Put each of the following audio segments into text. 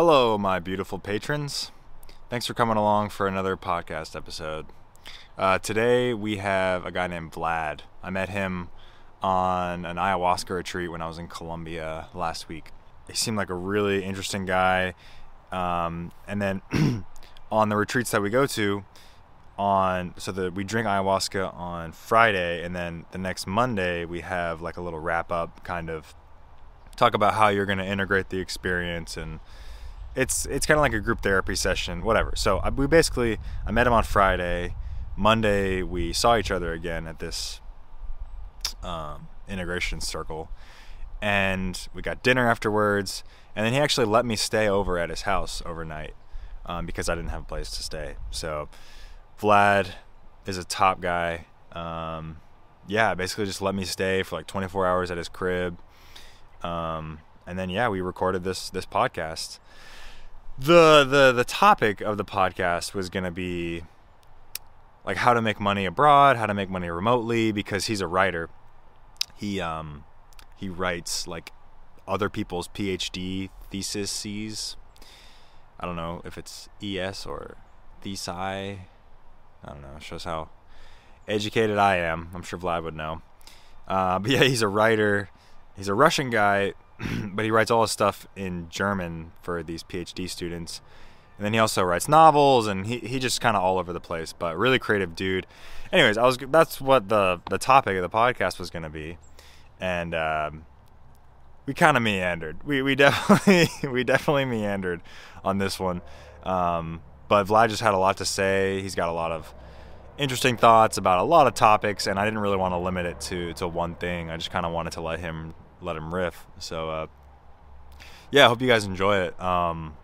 Hello, my beautiful patrons. Thanks for coming along for another podcast episode. Uh, today we have a guy named Wlad. I met him on an ayahuasca retreat when I was in Colombia last week. He seemed like a really interesting guy. Um, and then on the retreats that we go to, on so that we drink ayahuasca on Friday, and then the next Monday we have like a little wrap up kind of talk about how you're going to integrate the experience and it's it's kind of like a group therapy session whatever. So I, we basically i met him on friday. Monday we saw each other again at this um, integration circle. And we got dinner afterwards. And then he actually let me stay over at his house overnight um, because i didn't have a place to stay. So wlad is a top guy. Um, yeah basically just let me stay for like 24 hours at his crib. Um, and then yeah, we recorded this this podcast. The the the topic of the podcast was gonna be like how to make money abroad, how to make money remotely, because he's a writer. He um he writes like other people's PhD theses. I don't know if it's ES or thesi. I don't know. It shows how educated I am. I'm sure Wlad would know. Uh, but yeah, he's a writer he's a Russian guy, but he writes all his stuff in German for these PhD students. And then he also writes novels, and he, he just kind of all over the place, but really creative dude. Anyways, I was that's what the the topic of the podcast was going to be, and um, we kind of meandered. We we definitely we definitely meandered on this one, um, but Wlad just had a lot to say. He's got a lot of interesting thoughts about a lot of topics, and I didn't really want to limit it to to one thing. I just kind of wanted to let him let him riff. So uh, yeah, I hope you guys enjoy it. Um,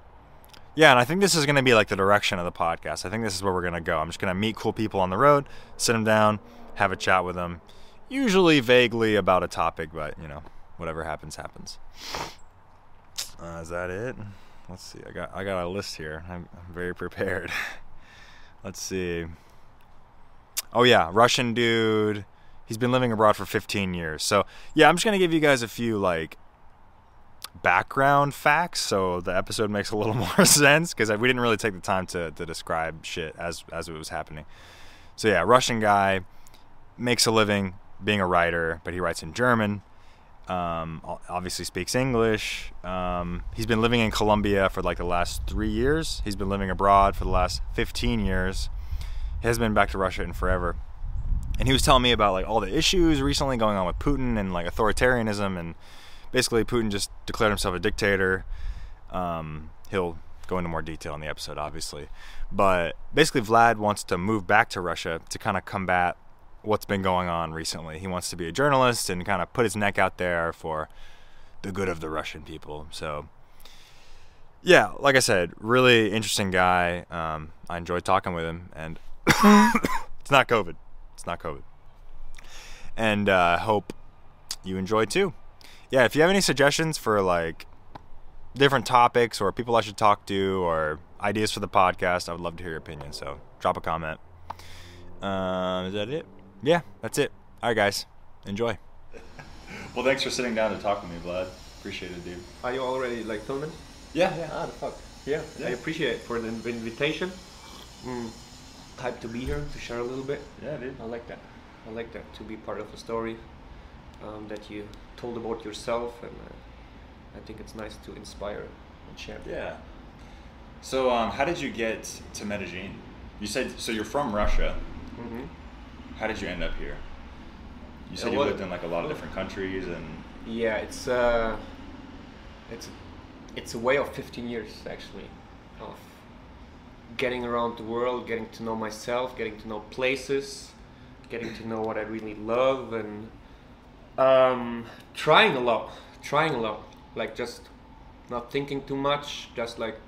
yeah, and I think this is going to be like the direction of the podcast. I think this is where we're going to go. I'm just going to meet cool people on the road, sit them down, have a chat with them, usually vaguely about a topic, but you know, whatever happens, happens. Uh, is that it? Let's see. I got I got a list here. I'm, I'm very prepared. Let's see. Oh yeah, Russian dude. He's been living abroad for 15 years. So, yeah, I'm just going to give you guys a few like background facts so the episode makes a little more sense because we didn't really take the time to, to describe shit as as it was happening. So, yeah, Russian guy makes a living being a writer, but he writes in German. Um, obviously speaks English. Um, he's been living in Colombia for like the last three years. He's been living abroad for the last 15 years. He has been back to Russia in forever and he was telling me about like all the issues recently going on with Putin and like authoritarianism and basically Putin just declared himself a dictator. Um, he'll go into more detail in the episode, obviously, but basically Wlad wants to move back to Russia to kind of combat what's been going on recently. He wants to be a journalist and kind of put his neck out there for the good of the Russian people. So. Yeah, like I said, really interesting guy. Um, I enjoyed talking with him, and it's not COVID. It's not COVID. And I uh, hope you enjoy too. Yeah, if you have any suggestions for like different topics or people I should talk to or ideas for the podcast, I would love to hear your opinion. So drop a comment. Uh, is that it? Yeah, that's it. All right, guys. Enjoy. well, thanks for sitting down to talk with me, Wlad. Appreciate it, dude. Are you already like filming? Yeah. Yeah. Ah, the fuck. Yeah. yeah. I appreciate it for the invitation. Mm hyped to be here to share a little bit. Yeah, dude. I like that. I like that to be part of a story um, that you told about yourself, and uh, I think it's nice to inspire and share. Yeah. So, um, how did you get to Medellin? You said so. You're from Russia. Mm-hmm. How did you end up here? You said uh, well, you lived in like a lot of different countries, and yeah, it's uh, it's it's a way of 15 years actually of getting around the world, getting to know myself, getting to know places, getting to know what I really love, and um, trying a lot, trying a lot, like just not thinking too much, just like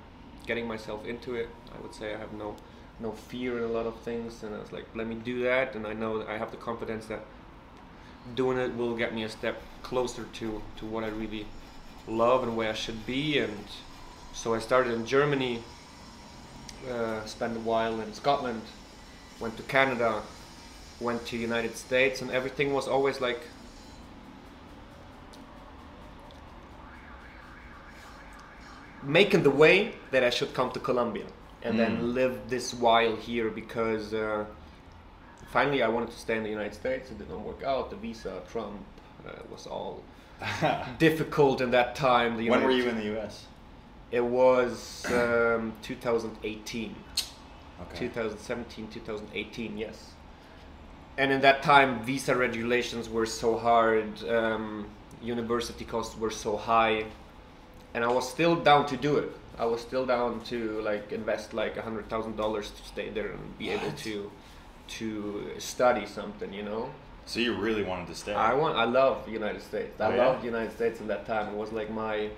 getting myself into it. I would say I have no no fear in a lot of things, and I was like, let me do that, and I know I have the confidence that doing it will get me a step closer to to what I really love and where I should be, and so I started in Germany uh, spent a while in Scotland, went to Canada, went to United States, and everything was always like making the way that I should come to Colombia and Mm. then live this while here because uh, finally I wanted to stay in the United States. It didn't work out. The visa, Trump, uh, was all difficult in that time. The when were you in the U.S.? It was um, 2018. Okay. 2017, 2018, yes. And in that time, visa regulations were so hard, um, university costs were so high, and I was still down to do it. I was still down to like invest like a hundred thousand dollars to stay there and be able to to study something, you know. So you really wanted to stay? I want. I love the United States. I Oh, yeah? loved the United States in that time. It was like my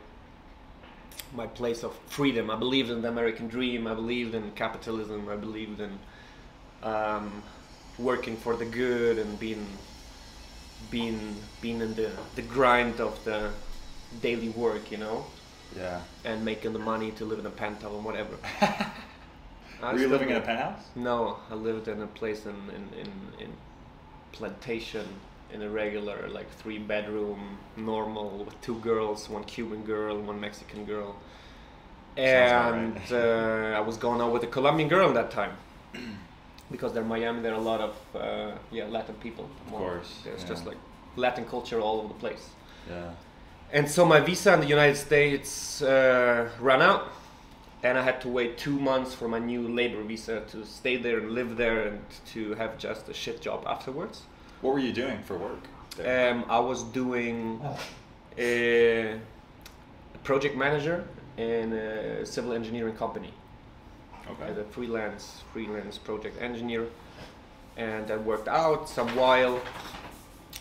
my place of freedom. I believed in the American dream. I believed in capitalism. I believed in um, working for the good and being being being in the the grind of the daily work. You know, Yeah. and making the money to live in a penthouse and whatever. Were you living in a penthouse? No, I lived in a place in in, in, in plantation in a regular like three bedroom normal with two girls, one Cuban girl, one Mexican girl. And right. uh, I was going out with a Colombian girl that time. because they're Miami, there are a lot of uh, yeah Latin people. Of course, there's yeah. just like Latin culture all over the place. Yeah. And so my visa in the United States uh, ran out, and I had to wait two months for my new labor visa to stay there and live there and to have just a shit job afterwards. What were you doing for work? there? Um, I was doing a, project manager in a civil engineering company okay. as a freelance freelance project engineer, and that worked out some while.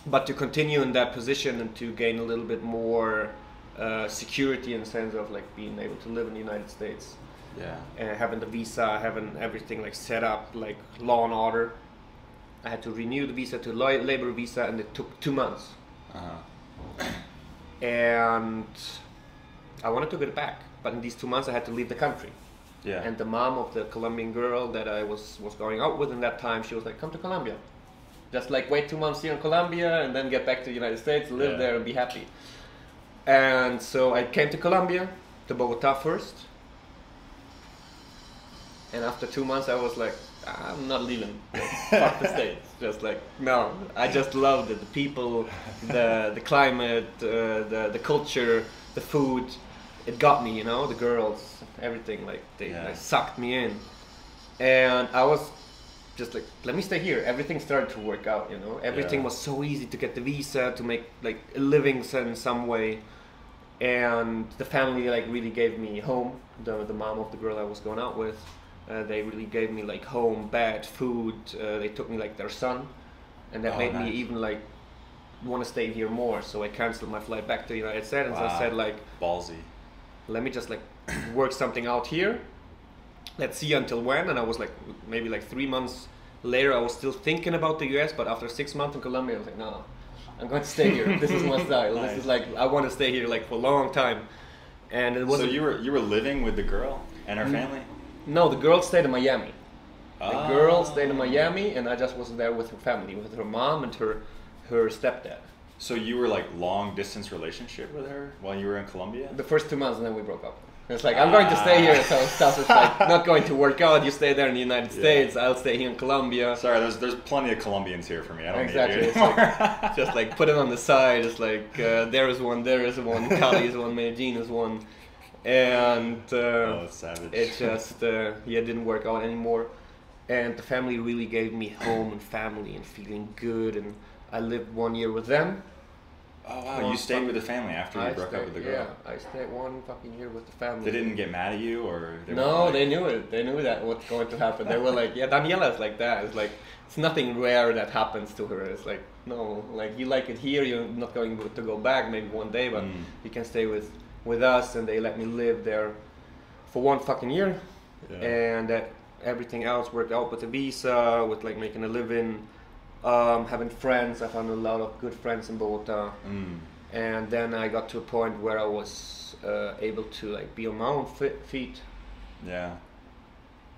But to continue in that position and to gain a little bit more uh, security in the sense of like being able to live in the United States, Yeah. and having the visa, having everything like set up, like law and order. I had to renew the visa to labor visa, and it took two months. Uh-huh. And I wanted to get it back, but in these two months, I had to leave the country. Yeah. And the mom of the Colombian girl that I was was going out with in that time, she was like, "Come to Colombia, just like wait two months here in Colombia, and then get back to the United States, live Yeah. there, and be happy." And so I came to Colombia, to Bogota first, and after two months, I was like, "I'm not leaving. Fuck the states." Just like no, I just loved it. The people, the the climate, uh, the the culture, the food. It got me, you know, the girls, everything. Like they, Yeah. they sucked me in, and I was just like, let me stay here. Everything started to work out, you know. Everything Yeah. was so easy to get the visa, to make like a living in some way, and the family like really gave me home. The the mom of the girl I was going out with, uh, they really gave me like home, bed, food. Uh, they took me like their son, and that Oh, made me even like want to stay here more. So I canceled my flight back to the United States. and I said like, Ballsy. let me just like work something out here. Let's see until when. And I was like, maybe like three months later, I was still thinking about the US. But after six months in Colombia, I was like, no, I'm going to stay here. this is my style. Nice. This is like I want to stay here like for a long time. And it wasn't. you were you were living with the girl and her Mm. family? No, the girl stayed in Miami. The Ah. girl stayed in Miami, and I just was there with her family, with her mom and her her stepdad. So you were like long distance relationship with her while you were in Colombia? The first two months, and then we broke up. It's like I'm going to stay here, so stuff is like not going to work out. You stay there in the United Yeah. States. I'll stay here in Colombia. Sorry, there's there's plenty of Colombians here for me. I don't Exactly, need you it's anymore. Just like put it on the side. It's like uh, there is one, there is one, Cali is one, Medellin is one, and uh, oh, savage. it just uh, yeah didn't work out anymore. And the family really gave me home and family and feeling good. And I lived one year with them. oh wow, you stayed with the family after you I broke stayed, up with the girl. Yeah, I stayed one fucking year with the family. They didn't get mad at you or they no, like- they knew it. They knew that what's going to happen. They were like, yeah, Daniela's like that. It's like it's nothing rare that happens to her. It's like no, like you like it here. You're not going to go back. Maybe one day, but Mm. you can stay with with us. And they let me live there for one fucking year, Yeah. and that everything else worked out with the visa, with like making a living, um, having friends. I found a lot of good friends in Bogota Mm. and then I got to a point where I was uh, able to like be on my own fi- feet. Yeah.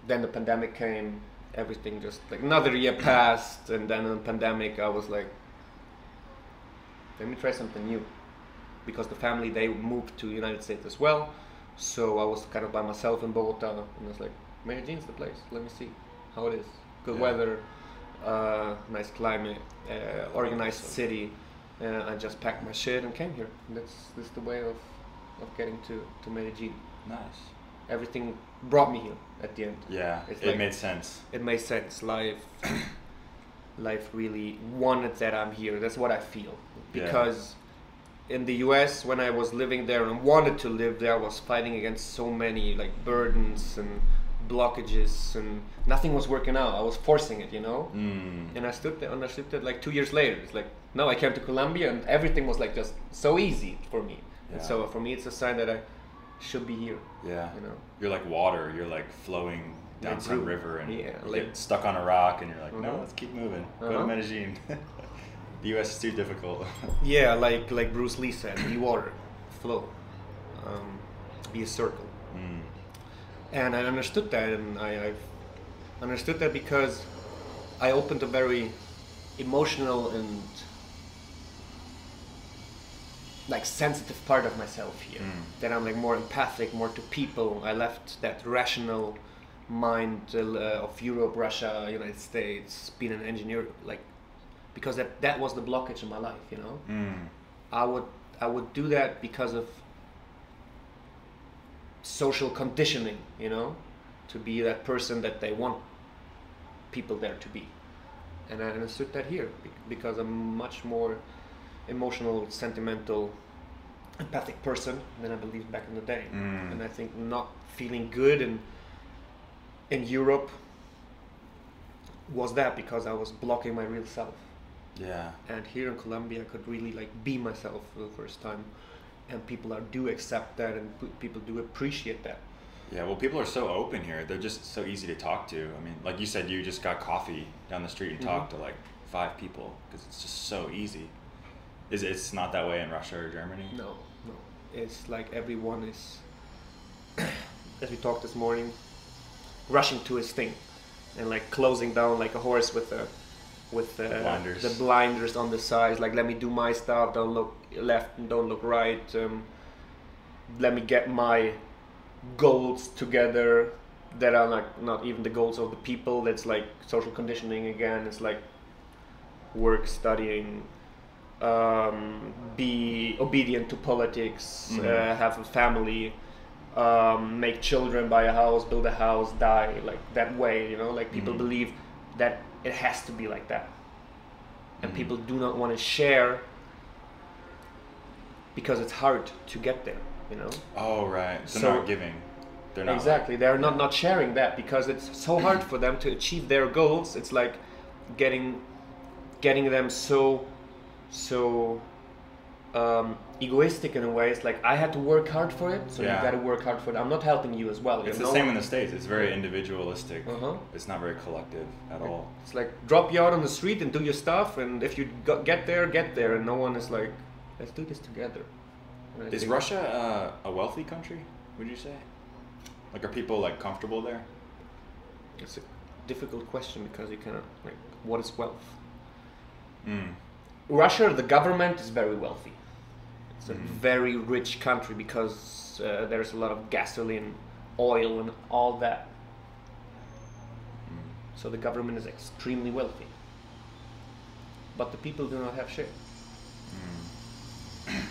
Then the pandemic came, everything just like another year passed, and then in the pandemic I was like, let me try something new, because the family they moved to United States as well, So I was kind of by myself in Bogota, and I was like, Medellin's the place. Let me see how it is. Good Yeah. weather, uh, nice climate, uh, organized city. And I just packed my shit and came here. That's this the way of, of getting to to Medellin. Nice. Everything brought me here at the end. Yeah, It's it like- made sense. It made sense. Life, life really wanted that I'm here. That's what I feel. Because in the U.S., when I was living there and wanted to live there, I was fighting against so many like burdens and blockages, and nothing was working out. I was forcing it, you know. Mm. And I stood there, understood that like two years later. It's like no, I came to Colombia, and everything was like just so easy for me. And so for me, it's a sign that I should be here. Yeah. You know. You're like water. You're like flowing down Like some river and Yeah, like- get stuck on a rock and you're like, no, Uh-huh. let's keep moving. Go to Uh-huh. Medellin. the U.S. is too difficult. Yeah, like like Bruce Lee said, be water, flow, um, be a circle. mm. And I understood that, and I, I've understood that because I opened a very emotional and like sensitive part of myself here. Mm. That I'm like more empathic, more to people. I left that rational mind uh, of Europe, Russia, United States, being an engineer, like because that that was the blockage in my life, you know. Mm. I would I would do that because of social conditioning, you know, to be that person that they want people there to be. And I understood that here because I'm much more emotional, sentimental, empathic person than I believed back in the day. Mm. And I think not feeling good in in Europe was that because I was blocking my real self Yeah. and here in Colombia I could really like be myself for the first time and people are do accept that and p- people do appreciate that Yeah, well, people are so open here. They're just so easy to talk to. I mean, like you said, you just got coffee down the street and Mhm. talked to like five people because it's just so easy. Is it's not that way in Russia or Germany? no no it's like everyone is as we talked this morning rushing to his thing and like closing down like a horse with a with uh, blinders. the blinders on the sides like let me do my stuff don't look left and don't look right um, let me get my goals together that are like not even the goals of the people that's like social conditioning again it's like work studying um, be obedient to politics Mhm. uh, have a family um, make children buy a house build a house die like that way you know like people Mhm. believe that it has to be like that and Mhm. people do not want to share because it's hard to get there you know Oh right. So, So- not giving. They're not. exactly they're not not sharing that because it's so hard for them to achieve their goals it's like getting getting them so so um, egoistic in a way it's like i had to work hard for it so Yeah. you got to work hard for it i'm not helping you as well It's the know? same in the states. It's very individualistic. Uh-huh. It's not very collective at all. it's like drop you out on the street and do your stuff and if you go, get there get there and no one is like let's do this together Is Russia uh, a wealthy country? Would you say? Like, are people like comfortable there? it's a difficult question because you cannot like what is wealth Mm. Russia, the government is very wealthy. It's a Mhm. very rich country because uh, there's a lot of gasoline, oil, and all that. Mm. So the government is extremely wealthy. But the people do not have shit. Mm.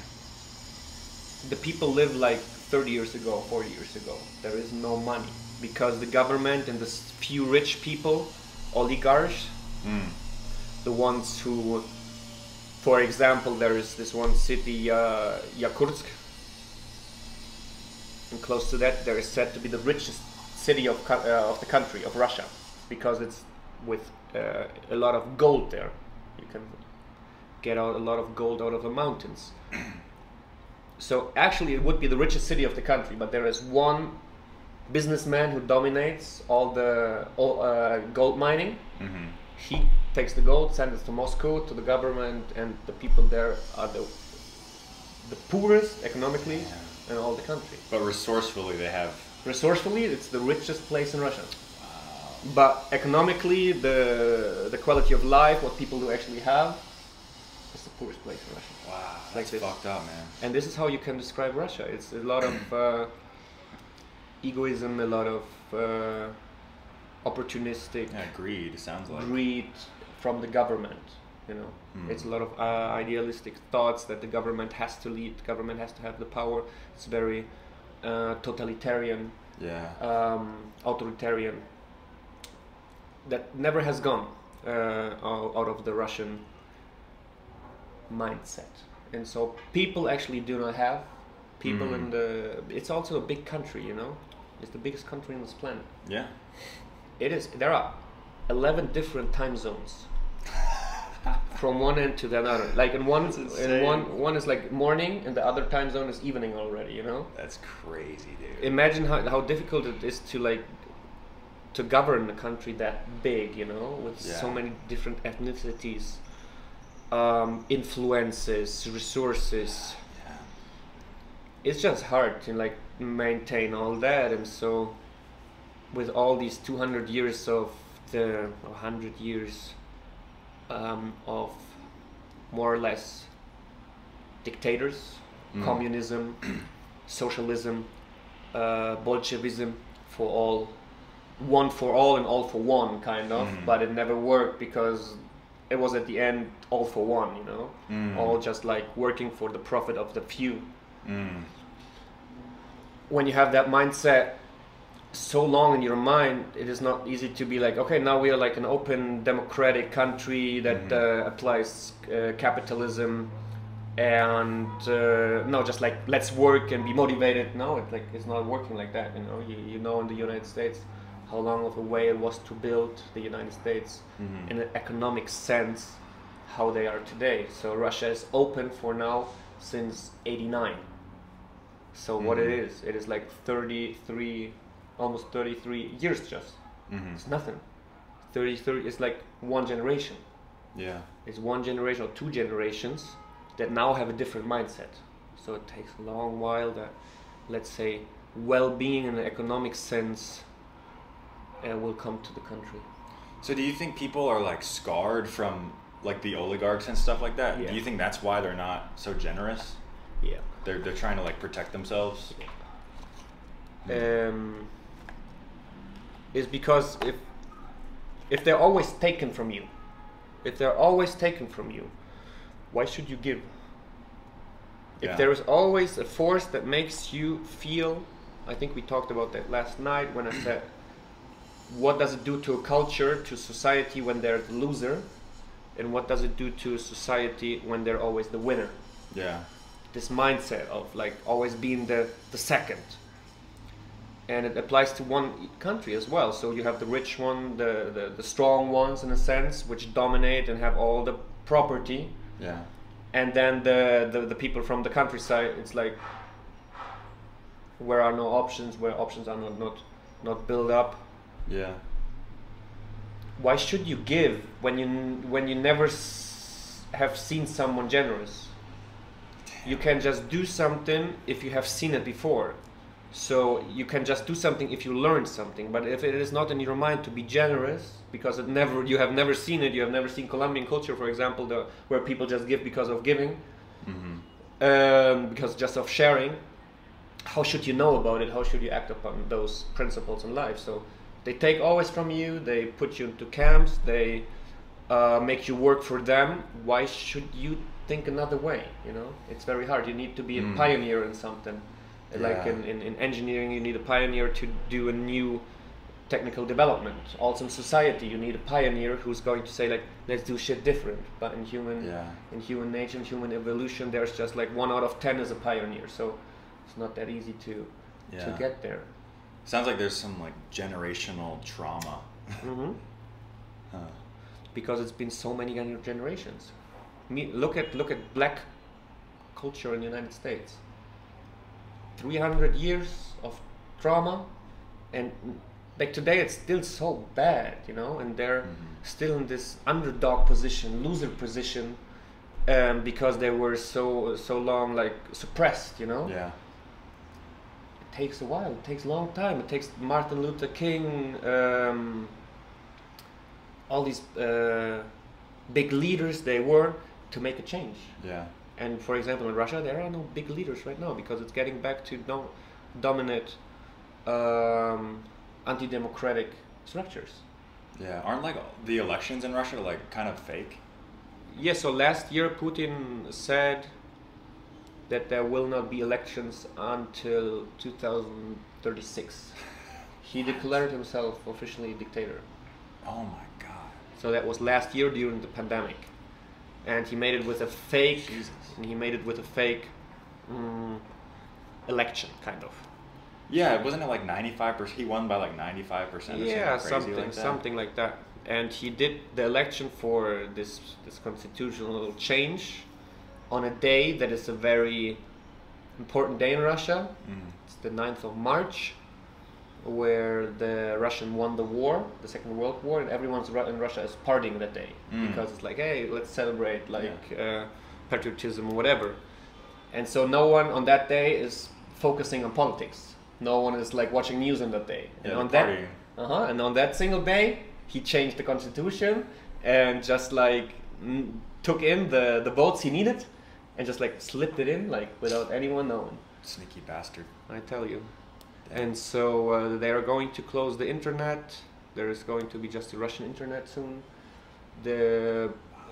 The people live like 30 years ago, 40 years ago. There is no money because the government and the few rich people, oligarchs, Mm. the ones who, for example, there is this one city, uh, Yakutsk, and close to that, there is said to be the richest city of uh, of the country of Russia, because it's with uh, a lot of gold there. You can get out a lot of gold out of the mountains. so actually, it would be the richest city of the country, but there is one businessman who dominates all the all, uh, gold mining hmm he takes the gold, sends it to Moscow to the government, and the people there are the the poorest economically Yeah. in all the country. But resourcefully, they have. Resourcefully, it's the richest place in Russia. Wow. But economically, the the quality of life, what people do actually have, is the poorest place in Russia. Wow. Like That's this. fucked up, man. And this is how you can describe Russia. It's a lot of uh, egoism, a lot of uh, opportunistic Yeah, greed sounds like. greed from the government. You know, Mm. it's a lot of uh, idealistic thoughts that the government has to lead, government has to have the power. It's very uh, totalitarian, Yeah. um, authoritarian. That never has gone uh, out of the Russian mindset, and so people actually do not have people Mm. in the. It's also a big country, you know. It's the biggest country on this planet. yeah. It is. There are eleven different time zones from one end to the other. Like in one, in one, one is like morning, and the other time zone is evening already. You know. That's crazy, dude. Imagine how how difficult it is to like to govern a country that big. You know, with so many different ethnicities, um, influences, resources. yeah. It's just hard to like maintain all that, and so with all these 200 years of the 100 years um, of more or less dictators, Mm. communism, socialism, uh, Bolshevism for all, one for all and all for one, kind of. Mhm. But it never worked because it was at the end all for one, you know, Mm. all just like working for the profit of the few Mm. when you have that mindset so long in your mind, it is not easy to be like, okay, now we are like an open democratic country that Mhm. uh, applies uh, capitalism, and uh, no, just like let's work and be motivated. No, it like it's not working like that. You know, you, you know in the United States how long of a way it was to build the United States Mhm. in an economic sense, how they are today. So Russia is open for now since '89. So what it Mhm. is, it is like 33, almost 33 years just. Mhm. It's nothing. 30, 30 it's like one generation. Yeah. It's one generation or two generations that now have a different mindset. So it takes a long while that, let's say, well-being in an economic sense uh, will come to the country. So do you think people are like scarred from like the oligarchs and stuff like that? Yeah. Do you think that's why they're not so generous? Yeah. They're they're trying to like protect themselves. um, is because if if they're always taken from you, if they're always taken from you, why should you give? If Yeah. there is always a force that makes you feel, I think we talked about that last night when I said, what does it do to a culture, to society when they're the loser, and what does it do to a society when they're always the winner? Yeah. this mindset of like always being the the second and it applies to one country as well. So you have the rich one the, the the strong ones in a sense which dominate and have all the property. Yeah. and then the the, the people from the countryside it's like where are no options where options are not not not built up. Yeah. why should you give when you when you never s- have seen someone generous? You can just do something if you have seen it before so you can just do something if you learn something but if it is not in your mind to be generous because it never you have never seen it you have never seen colombian culture for example the, where people just give because of giving Mm-hmm. um, because just of sharing how should you know about it? How should you act upon those principles in life? So they take always from you they put you into camps they uh, make you work for them. Why should you think another way you know? It's very hard. You need to be a Mm. pioneer in something like in, in, in engineering you need a pioneer to do a new technical development also in society you need a pioneer who's going to say like let's do shit different but in human Yeah. in human nature and human evolution there's just like one out of ten is a pioneer so it's not that easy to Yeah. to get there Sounds like there's some like generational trauma. hmm Huh. because it's been so many generations Me, look at look at black culture in the united states 300 years of trauma and like today it's still so bad you know and they're Mhm. still in this underdog position loser position um, because they were so so long like suppressed you know Yeah. it takes a while. It takes a long time. It takes Martin Luther King, um, all these uh, big leaders they were to make a change. Yeah. And for example, in Russia, there are no big leaders right now because it's getting back to dom- dominate um, anti-democratic structures. Yeah, aren't like the elections in Russia like kind of fake? Yeah, so last year Putin said that there will not be elections until 2036. He declared himself officially dictator. Oh my god. So that was last year during the pandemic. And he made it with a fake Jesus. and he made it with a fake mm, election kind of. Yeah, it wasn't it like 95%? He won by like 95% or something yeah, crazy something like that? something like that. And he did the election for this this constitutional change on a day that is a very important day in Russia. Mm. It's the 9th of March, where the Russian won the war, the Second World War, and everyone's Ru- in Russia is partying that day Mm. because it's like, hey, let's celebrate like uh, patriotism or whatever. And so no one on that day is focusing on politics. No one is like watching news on that day. Yeah, and on they're that, partying. uh-huh, and on that single day, he changed the constitution and just like took in the the votes he needed, and just like slipped it in like without anyone knowing. Sneaky bastard. I tell you. And so uh, they are going to close the internet. There is going to be just the Russian internet soon. The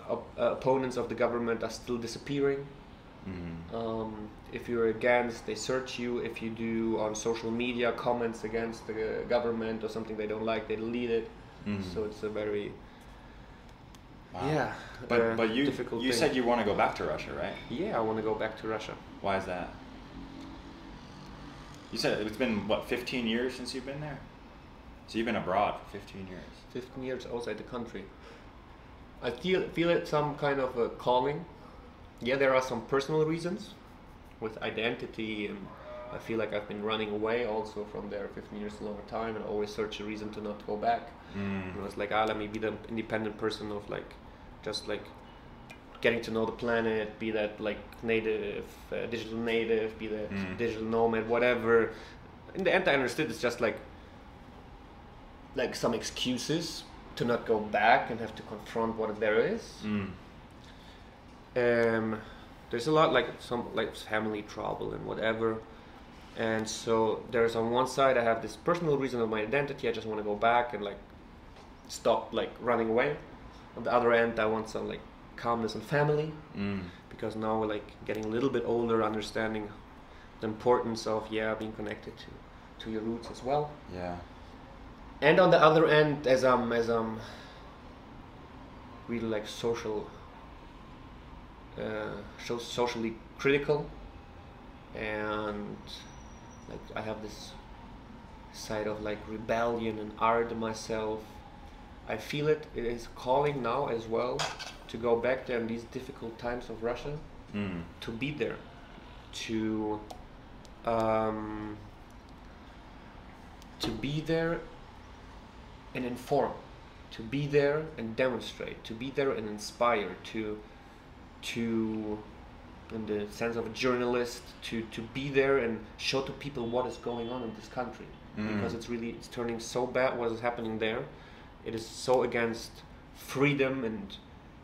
op- uh, opponents of the government are still disappearing. Mm. Um, if you're against, they search you. If you do on social media comments against the government or something they don't like, they delete it. Mm. So it's a very Wow. yeah. But uh, but you you thing. said you want to go back to Russia, right? yeah, I want to go back to Russia. Why is that? You said it's been what 15 years since you've been there. So you've been abroad for 15 years. 15 years outside the country. I feel feel it some kind of a calling. Yeah, there are some personal reasons with identity, and I feel like I've been running away also from there 15 years, a long time, and always search a reason to not go back. Mm. And I was like, ah, let me be the independent person of like, just like getting to know the planet, be that like native, uh, digital native, be that Mm. digital nomad, whatever. In the end, I understood it's just like, like some excuses to not go back and have to confront what there is. Mm. Um, there's a lot like some like family trouble and whatever. And so there's on one side I have this personal reason of my identity. I just want to go back and like stop like running away. On the other end, I want some like calmness and family Mm. because now we're like getting a little bit older, understanding the importance of yeah being connected to to your roots as well. Yeah. And on the other end, as I'm as I'm really like social, uh, so socially critical, and like I have this side of like rebellion and art in myself. I feel it. It is calling now as well to go back there in these difficult times of Russia Mm. to be there, to um, to be there and inform, to be there and demonstrate, to be there and inspire, to to in the sense of a journalist, to to be there and show to people what is going on in this country Mm. because it's really it's turning so bad what is happening there. It is so against freedom and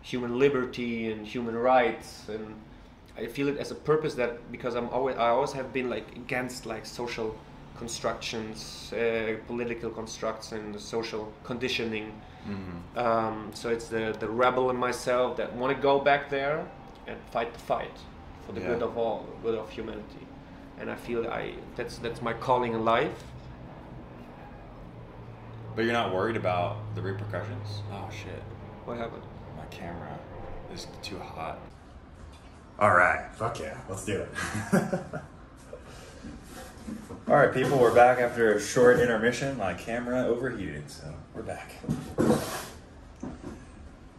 human liberty and human rights and I feel it as a purpose that because I'm always I always have been like against like social constructions, uh, political constructs and social conditioning. Mm. Um, so it's the the rebel in myself that want to go back there and fight the fight for the Yeah. good of all, good of humanity. And I feel I that's that's my calling in life. But you're not worried about the repercussions? Oh shit. What happened? My camera is too hot. All right. Fuck yeah. Let's do it. All right, people, we're back after a short intermission. My camera overheated, so we're back.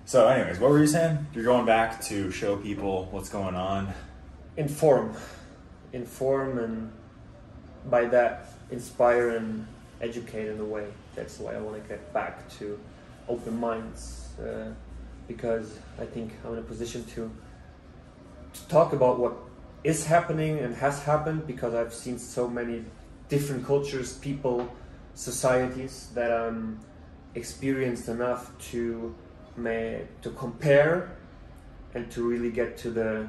So, anyways, what were you saying? You're going back to show people what's going on. inform inform and by that inspire and educate in a way that's why i want to get back to open minds uh, because i think i'm in a position to, to talk about what is happening and has happened because i've seen so many different cultures people societies that i'm experienced enough to may, to compare and to really get to the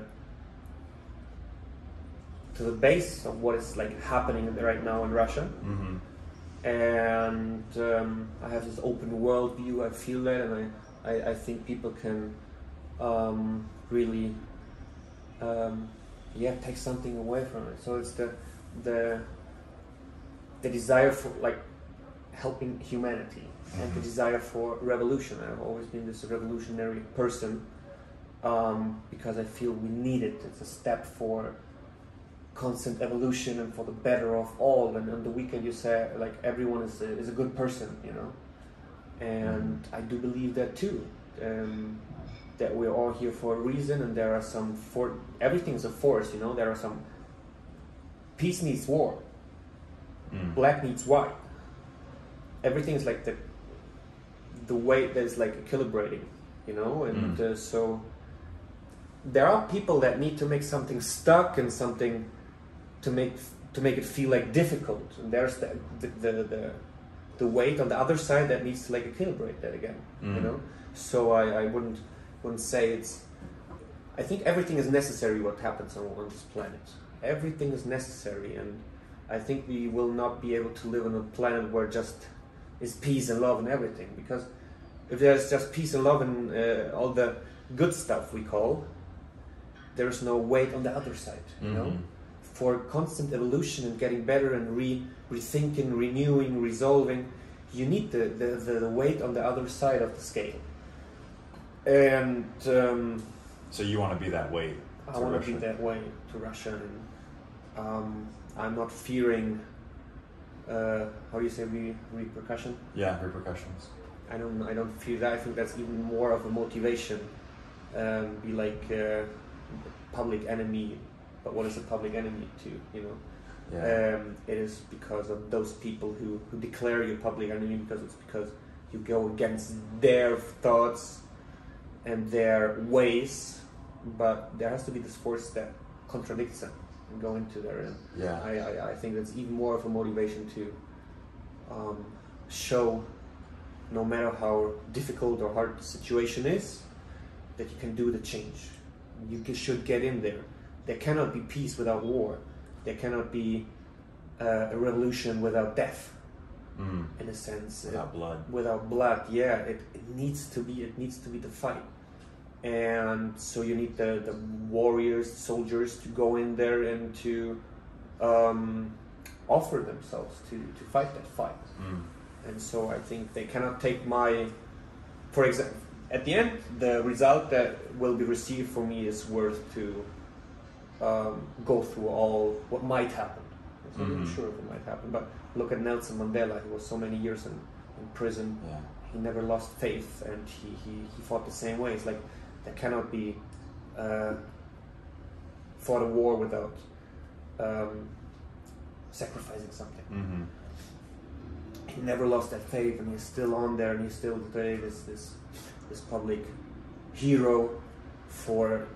to the base of what is like happening right now in Russia. Mm-hmm. and um, I have this open world view. I feel that, and I, I, I think people can um, really, um, yeah, take something away from it. So it's the the the desire for like helping humanity and the Mhm. desire for revolution. I've always been this revolutionary person um, because I feel we need it. It's a step for constant evolution and for the better of all. And on the weekend, you say like everyone is a, is a good person, you know. And I do believe that too. Um, that we're all here for a reason, and there are some for everything's a force, you know. There are some peace needs war, Mm. black needs white. Everything is like the the weight that is like equilibrating, you know, and Mm. uh, so there are people that need to make something stuck and something to make to make it feel like difficult, and there's the the the, the, the weight on the other side that needs to like equilibrate that again, you Mm. know. So I, I wouldn't wouldn't say it's. I think everything is necessary. What happens on, on this planet, everything is necessary, and I think we will not be able to live on a planet where just is peace and love and everything. Because if there's just peace and love and uh, all the good stuff we call, there's no weight on the other side. You know, Mhm. for constant evolution and getting better and re rethinking, renewing, resolving, you need the, the, the, weight on the other side of the scale. And um, So you want to be that way? I want to be that way to Russia, and um, I'm not fearing. Uh, how do you say re- repercussion? Yeah, repercussions. I don't. I don't fear that. I think that's even more of a motivation. Um, be like uh, public enemy, but what is a public enemy to you know? Yeah. Um, it is because of those people who, who declare you public enemy because it's because you go against their thoughts and their ways, but there has to be this force that contradicts them and go into their And yeah. I, I, I think that's even more of a motivation to um, show, no matter how difficult or hard the situation is, that you can do the change. You should get in there. There cannot be peace without war. There cannot be uh, a revolution without death, Mm. in a sense. Uh, Without blood. without blood yeah it, it needs to be it needs to be the fight and so you need the, the warriors soldiers to go in there and to um, offer themselves to, to fight that fight Mm. and so i think they cannot take my for example at the end the result that will be received for me is worth to um, go through all what might happen i'm not really Mhm. sure if it might happen but look at nelson mandela he was so many years in, in prison Yeah. he never lost faith and he, he, he fought the same way. It's like there cannot be uh, fought a war without um, sacrificing something. Mm-hmm. He never lost that faith and he's still on there and he's still today this, this, this public hero for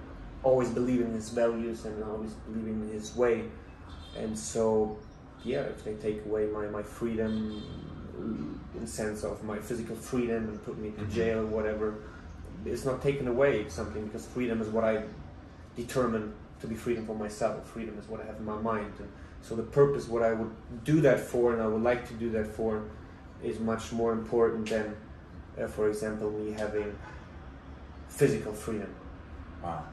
always believing in his values and always believing in his way. And so, yeah, if they take away my, my freedom in sense of my physical freedom and put me to Mhm. jail, whatever, it's not taken away something because freedom is what I determine to be freedom for myself. Freedom is what I have in my mind. And so the purpose, what I would do that for, and I would like to do that for, is much more important than, uh, for example, me having physical freedom. Wow.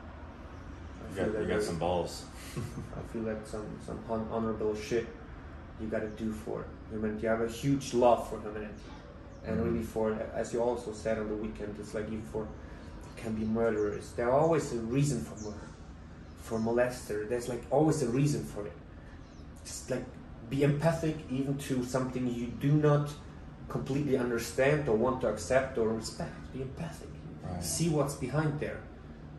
I You feel got, you got some balls. I feel like some some hon- shit you got to do for humanity. You have a huge love for humanity, and Mhm. really for, as you also said on the weekend, it's like even for can be murderers. There are always a reason for murder, for molester. There's like always a reason for it. Just like be empathic even to something you do not completely understand or want to accept or respect. Be empathic. Right. See what's behind there,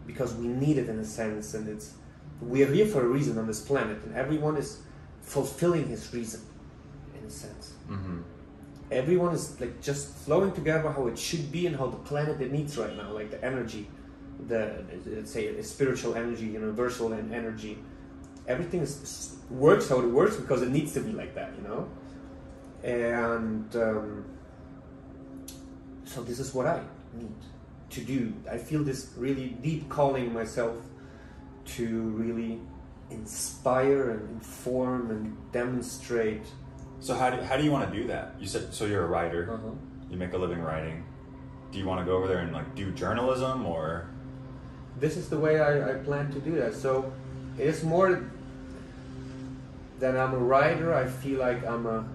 because we need it in a sense, and it's we are here for a reason on this planet, and everyone is fulfilling his reason, in a sense. Mm-hmm. Everyone is like just flowing together how it should be and how the planet it needs right now, like the energy, the let's say a spiritual energy, universal and energy. Everything is, works how it works because it needs to be like that, you know. And um, so this is what I need to do. I feel this really deep calling myself to really inspire and inform and demonstrate So how do how do you want to do that? You said so you're a writer. Uh-huh. You make a living writing. Do you want to go over there and like do journalism or? This is the way I, I plan to do that. So it is more than I'm a writer. I feel like I'm a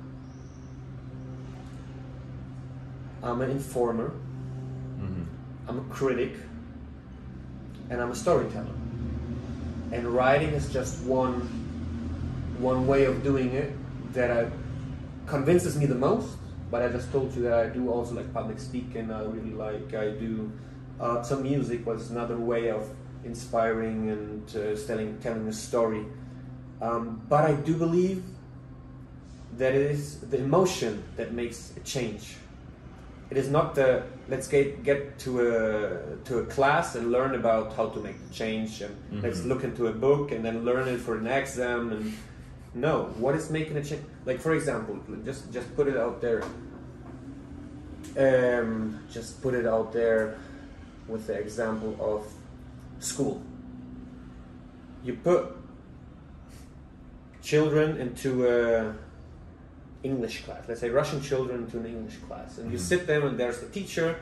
I'm an informer. I'm a critic, and I'm a storyteller. And writing is just one one way of doing it that I, convinces me the most. But I just told you that I do also like public speaking. I really like. I do uh, some music was another way of inspiring and uh, telling telling a story. Um, but I do believe that it is the emotion that makes a change. It is not the let's get get to a to a class and learn about how to make the change and let's Mhm. look into a book and then learn it for an exam and no what is making a change? Like for example just just put it out there. Um, just put it out there with the example of school. You put children into a English class. Let's say Russian children into an English class, and you Mhm. sit them, and there's the teacher,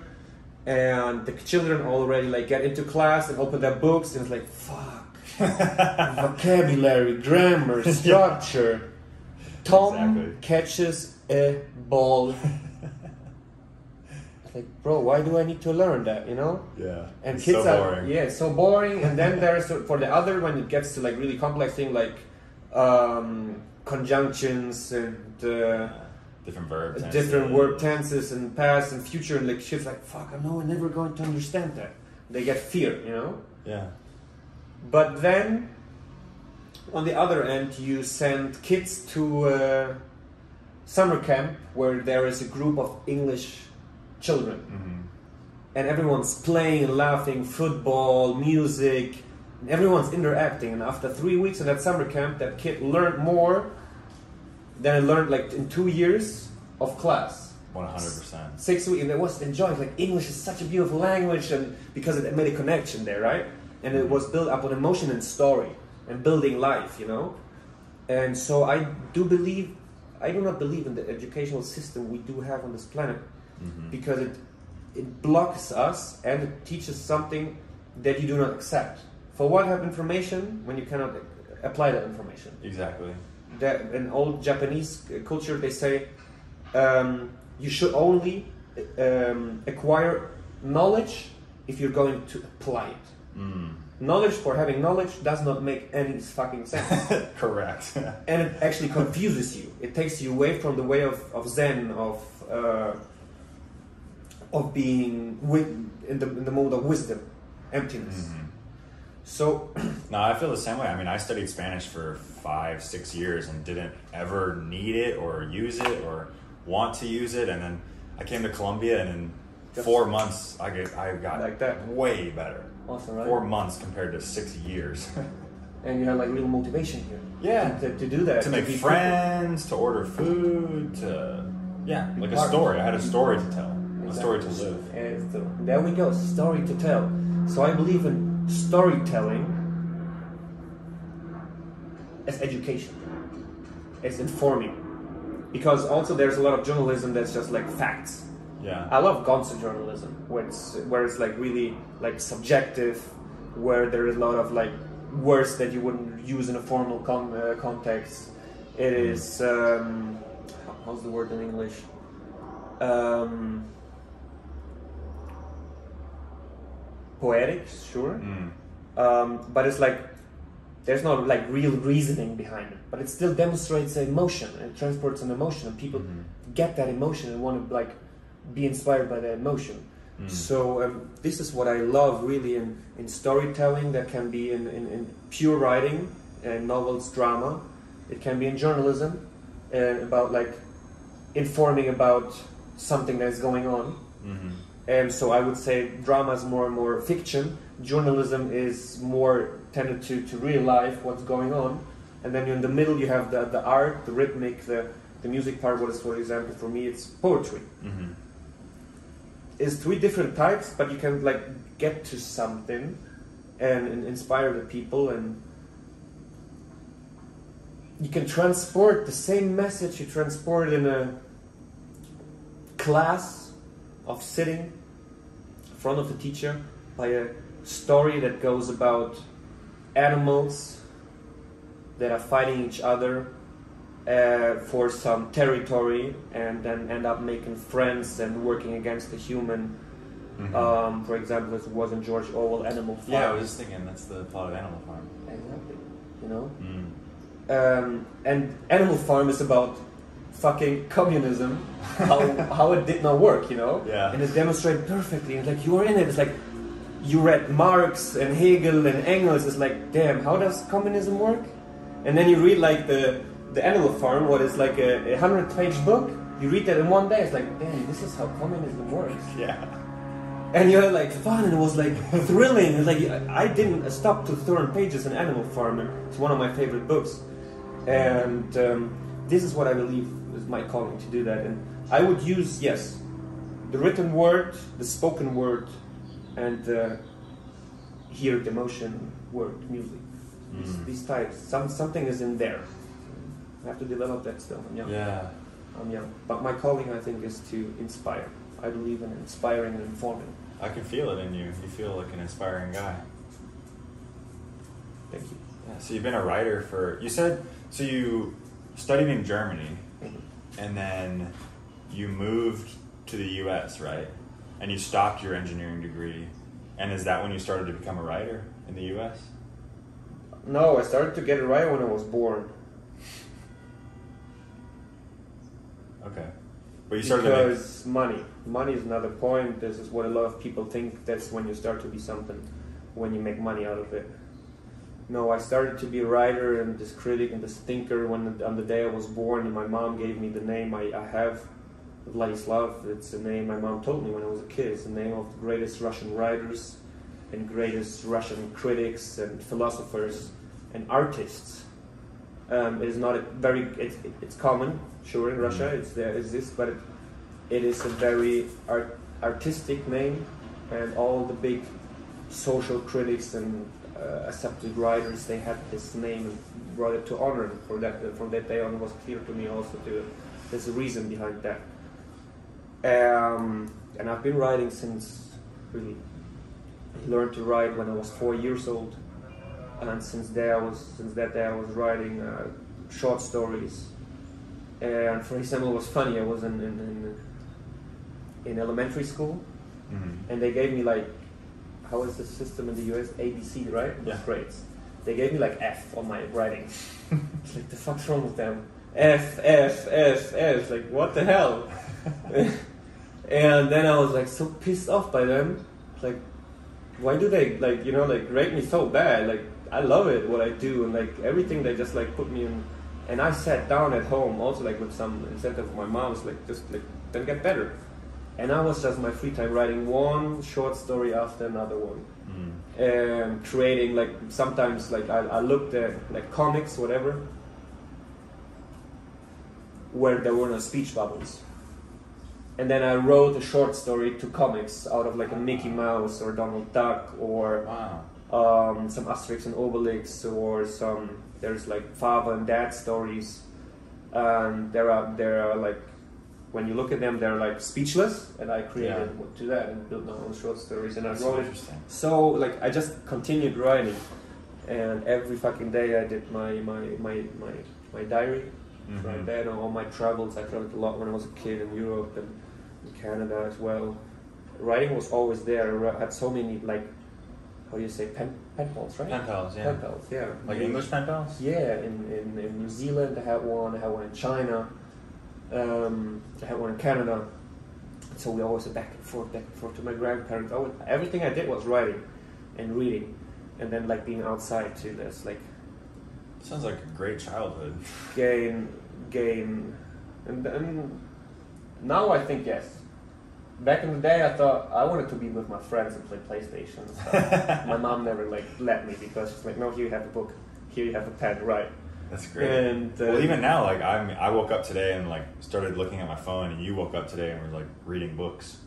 and the children already like get into class and open their books, and it's like fuck, vocabulary, grammar, structure. Tom Exactly. catches a ball. It's like, bro, why do I need to learn that? You know? Yeah. and It's kids so are boring. yeah so boring and then there's for the other when it gets to like really complex thing like um, conjunctions and uh, Different verb. tenses. different verb tenses and past and future and like shit's like fuck I know I'm never going to understand that they get fear you know Yeah. but then on the other end you send kids to uh, summer camp where there is a group of English children Mm-hmm. and everyone's playing and laughing, football, music, and everyone's interacting. And after three weeks in that summer camp, that kid learned more than I learned like in two years of class. One hundred percent. Six weeks, and it was enjoying. Like English is such a beautiful language, and because it made a connection there, right? And it was built up on emotion and story and building life, you know. And so I do believe, I do not believe in the educational system we do have on this planet Mm-hmm. because it it blocks us and it teaches something that you do not accept. For what have information when you cannot apply that information? Exactly. That in old Japanese culture they say um, you should only um, acquire knowledge if you're going to apply it. Mm. Knowledge for having knowledge does not make any fucking sense. Correct. and it actually confuses you. It takes you away from the way of, of Zen, of uh, of being wi- in the in the mode of wisdom, emptiness. Mhm. So No, I feel the same way. I mean, I studied Spanish for five, six years and didn't ever need it or use it or want to use it. And then I came to Colombia, and in four months, I get I got Like that. way better. awesome, right? Four months compared to six years. and you have like real motivation here. Yeah. To, to do that. to make be friends, to order food, to yeah, like a story. I had a story to tell, a story to live. And so, there we go, story to tell. So I believe in storytelling as education, as informing. Because also there's a lot of journalism that's just like facts. Yeah. I love gonzo journalism, where it's where it's like really like subjective, where there is a lot of like words that you wouldn't use in a formal con- uh, context. It is um, how's the word in English? Um, poetic, sure, Mm. um, but it's like there's no like real reasoning behind it, but it still demonstrates an emotion and transports an emotion, and people Mhm. get that emotion and want to like be inspired by that emotion. Mm. So um, this is what I love really in, in storytelling. That can be in, in, in pure writing, and novels, drama. It can be in journalism, and about like informing about something that's going on. Mhm. And so I would say drama is more and more fiction. Journalism is more tended to, to real life, what's going on. And then in the middle you have the, the art, the rhythmic, the, the music part. What is, for example, for me, it's poetry. Mhm. It's three different types, but you can like get to something and, and inspire the people and you can transport the same message you transport in a class of sitting in front of the teacher by a story that goes about animals that are fighting each other uh, for some territory and then end up making friends and working against the human. Mhm. Um, for example, it was in George Orwell, Animal Farm. yeah, I was just thinking that's the plot of Animal Farm. exactly. You know, Mm. um, and Animal Farm is about fucking communism, how, how it did not work, you know? Yeah. And it's demonstrated perfectly. And like, you're in it. It's like, you read Marx and Hegel and Engels. It's like, damn, how does communism work? And then you read like the, the Animal Farm, what is like a, a hundred page book. You read that in one day. It's like, damn, this is how communism works. Yeah. And you're like fun, and it was like thrilling. It's like I didn't stop to turn pages in Animal Farm. It's one of my favorite books, and um, this is what I believe is my calling to do that. And I would use yes, the written word, the spoken word, and the hear the motion word music. These, Mm. these types, some something is in there. I have to develop that still. I'm young. Yeah. I'm young, but my calling I think is to inspire. I believe in inspiring and informing. I can feel it in you. You feel like an inspiring guy. Thank you. Yeah. So you've been a writer for. You said so. You studied in Germany, and then you moved to the U.S. Right, and you stopped your engineering degree. And is that when you started to become a writer in the U.S.? No, I started to get it right when I was born. Okay. But you started to make. because money. Money is another point. This is what a lot of people think. That's when you start to be something, when you make money out of it. No, I started to be a writer and this critic and this thinker when on the day I was born. And my mom gave me the name I, I have, Vladislav. It's a name my mom told me when I was a kid. It's the name of the greatest Russian writers and greatest Russian critics and philosophers and artists. Um, it is not a very. It's, it's common, sure, in Russia. It's there exists, but it, it is a very art, artistic name, and all the big social critics and accepted writers they had this name and brought it to honor. And for that, from that day on, it was clear to me also to there's a reason behind that. Um, and I've been writing since really. I learned to write when I was four years old and since there I was since that day I was writing uh, short stories. And for example, it was funny. I was in in, in, in elementary school, Mhm. and they gave me like, how is the system in the US? ABC, right? Yeah. Grades. They gave me like F on my writing. like the fuck's wrong with them? F F F F. Like what the hell? and then I was like so pissed off by them. Like, why do they like you know like rate me so bad? Like I love it what I do and like everything they just like put me in. And I sat down at home also like with some incentive of my mom's like just like then get better. And I was just my free time writing one short story after another one Mm. and creating like sometimes like I, I looked at like comics whatever where there were no speech bubbles and then I wrote a short story to comics out of like a Mickey Mouse or Donald Duck or Wow. um, some Asterix and Obelix or some there's like father and dad stories and there are there are like when you look at them they're like speechless and I created to that and built my own short stories and I That's wrote it so like I just continued writing, and every fucking day I did my my my my, my diary. Mhm. Right there, and all my travels. I traveled a lot when I was a kid in Europe and in Canada as well. Writing was always there. I had so many like, how do you say pen pen pals, right? Pen pals, yeah. Pen pals, yeah. Like English pen pals? Yeah, in, in, in New Zealand I had one. I had one in China. Um, I had one in Canada. So we always went back and forth, back and forth to my grandparents. Always, everything I did was writing and reading, and then like being outside too. That's like Sounds like a great childhood. Game, game, and and now I think yes. Back in the day, I thought I wanted to be with my friends and play PlayStation. Stuff. my mom never like let me because she's like, no, here you have a book, here you have a pen, right? That's great. And uh, well, even now, like I'm, I woke up today and like started looking at my phone, and you woke up today and were like reading books.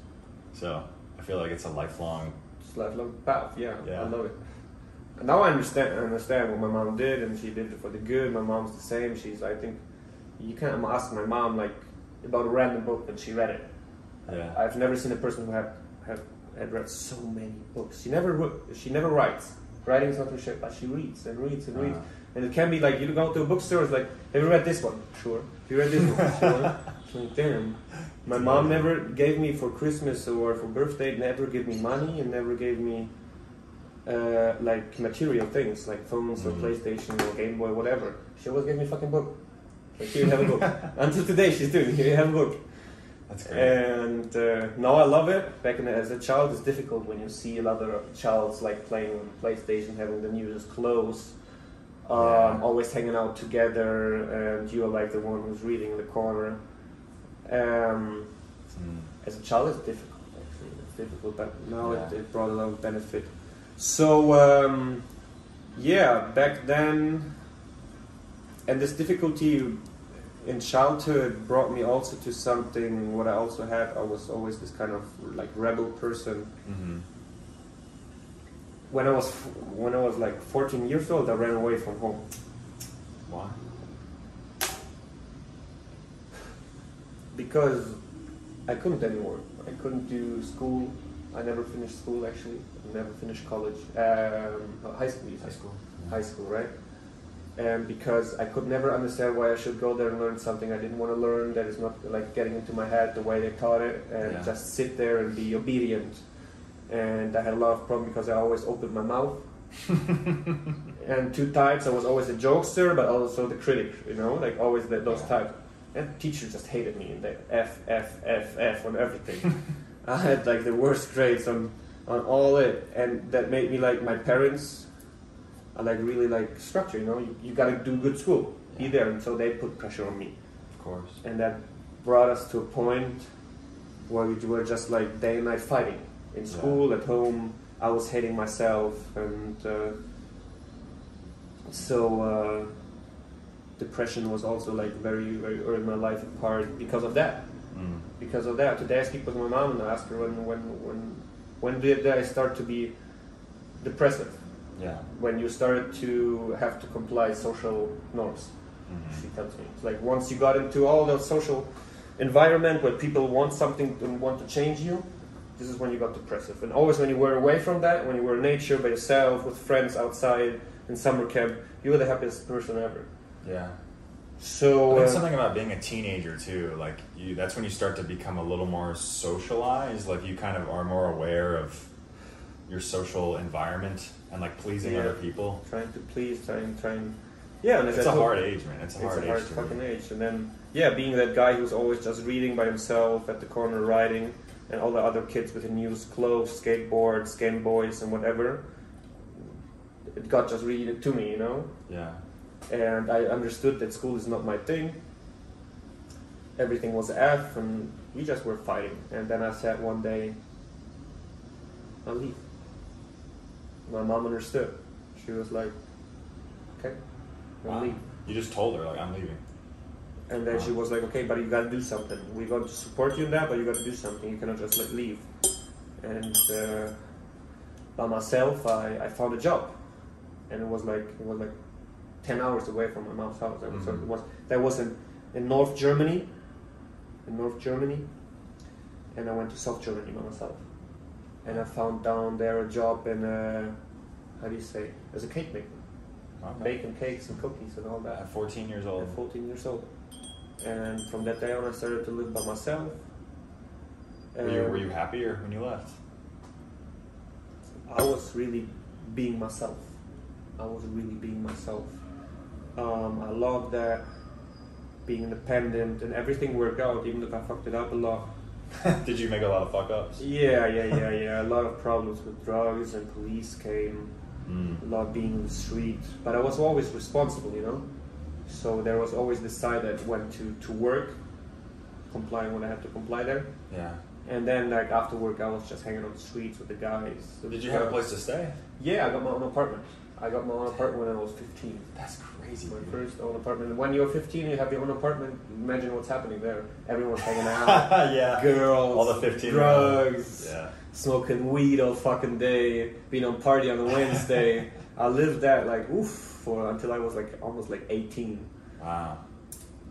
So I feel like it's a lifelong. It's lifelong path, yeah. Yeah. I love it. And now I understand. I understand what my mom did, and she did it for the good. My mom's the same. She's. I think you can't ask my mom like about a random book, and she read it. Yeah. I've never seen a person who had had, had read so many books. She never she never writes. Writing is not her shit, but she reads and reads and reads. Uh-huh. And it can be like you go to a bookstore, it's like, have you read this one? Sure. Have you read this one? Sure. Like, damn. My mom never gave me for Christmas or for birthday, never gave me money and never gave me uh, like material things like phones or Mhm. PlayStation or Game Boy, whatever. She always gave me a fucking book. Like, here you have a book. Until today, she's doing. Here you have a book. That's great. And uh, now I love it. Back in, as a child, it's difficult when you see other childs like playing on PlayStation, having the news close, um, Yeah. always hanging out together, and you're like the one who's reading in the corner. Um, Mm. as a child, it's difficult. Actually, it's difficult, but now it, it brought a lot of benefit. So um, yeah, back then, and this difficulty in childhood brought me also to something. What I also had, I was always this kind of like rebel person. Mm-hmm. When I was when I was like 14 years old, I ran away from home. Why? because I couldn't anymore. I couldn't do school. I never finished school actually. I never finished college. Um, high school. High school. High school, right? And because I could never understand why I should go there and learn something I didn't want to learn, that is not like getting into my head the way they taught it, and Yeah. just sit there and be obedient. And I had a lot of problems because I always opened my mouth. and two types, I was always a jokester, but also the critic, you know, like always the, those types. And teacher just hated me, and they F, F, F, F on everything. I had like the worst grades on, on all it, and that made me like my parents are like really like structure, you know, you, you gotta do good school, be there, and so they put pressure on me. Of course. And that brought us to a point where we were just like day and night fighting. In Yeah. school, at home, I was hating myself, and uh, so uh, depression was also like very, very early in my life a part because of that. Mm. Because of that, today I speak with my mom and I ask her when, when, when, when did I start to be depressive? Yeah. When you started to have to comply social norms Mhm. she tells me. It's like once you got into all the social environment where people want something and want to change you, this is when you got depressive. And always when you were away from that, when you were in nature by yourself with friends outside in summer camp, you were the happiest person ever. Yeah. So uh, something about being a teenager too, like you, that's when you start to become a little more socialized. Like you kind of are more aware of your social environment and like pleasing Yeah. other people. trying to please, trying, trying. Yeah, and It's a hard age, man. It's a hard, It's a hard age. fucking age. And then, yeah, being that guy who's always just reading by himself at the corner writing, and all the other kids with the news, clothes, skateboards, Game Boys, and whatever, it got just read to me, you know? Yeah. And I understood that school is not my thing. Everything was F, and we just were fighting. And then I said one day, I'll leave. My mom understood. She was like, okay, I'll Wow. leave. You just told her like I'm leaving. And then she was like, okay, but you gotta do something. We're going to support you in that, but you gotta do something. You cannot just like leave. And uh, by myself, I, I found a job, and it was like it was like ten hours away from my mom's house. And So it was that was in, in North Germany, in North Germany, and I went to South Germany by myself, and I found down there a job in uh, how do you say as a cake maker, Okay. baking cakes and cookies and all that. At 14 years old. At 14 years old. And from that day on, I started to live by myself. Were you, were you happier when you left? I was really being myself. I was really being myself. Um, I love that being independent and everything worked out, even if I fucked it up a lot. Did you make a lot of fuck ups? Yeah, yeah, yeah, yeah. A lot of problems with drugs and police came. Mm. a lot being in the street, but I was always responsible, you know. So there was always the side that went to, to work, complying when I had to comply there, Yeah. and then like after work I was just hanging on the streets with the guys. Did you have a place to stay? Yeah, I got my own apartment. I got my own apartment when I was 15. That's crazy. My dude. first own apartment. When you're 15, you have your own apartment. Imagine what's happening there. Everyone's hanging out, yeah. girls, All the 15 drugs, Yeah. smoking weed all fucking day, being on party on a Wednesday, I lived that like oof for until I was like almost like 18. Wow.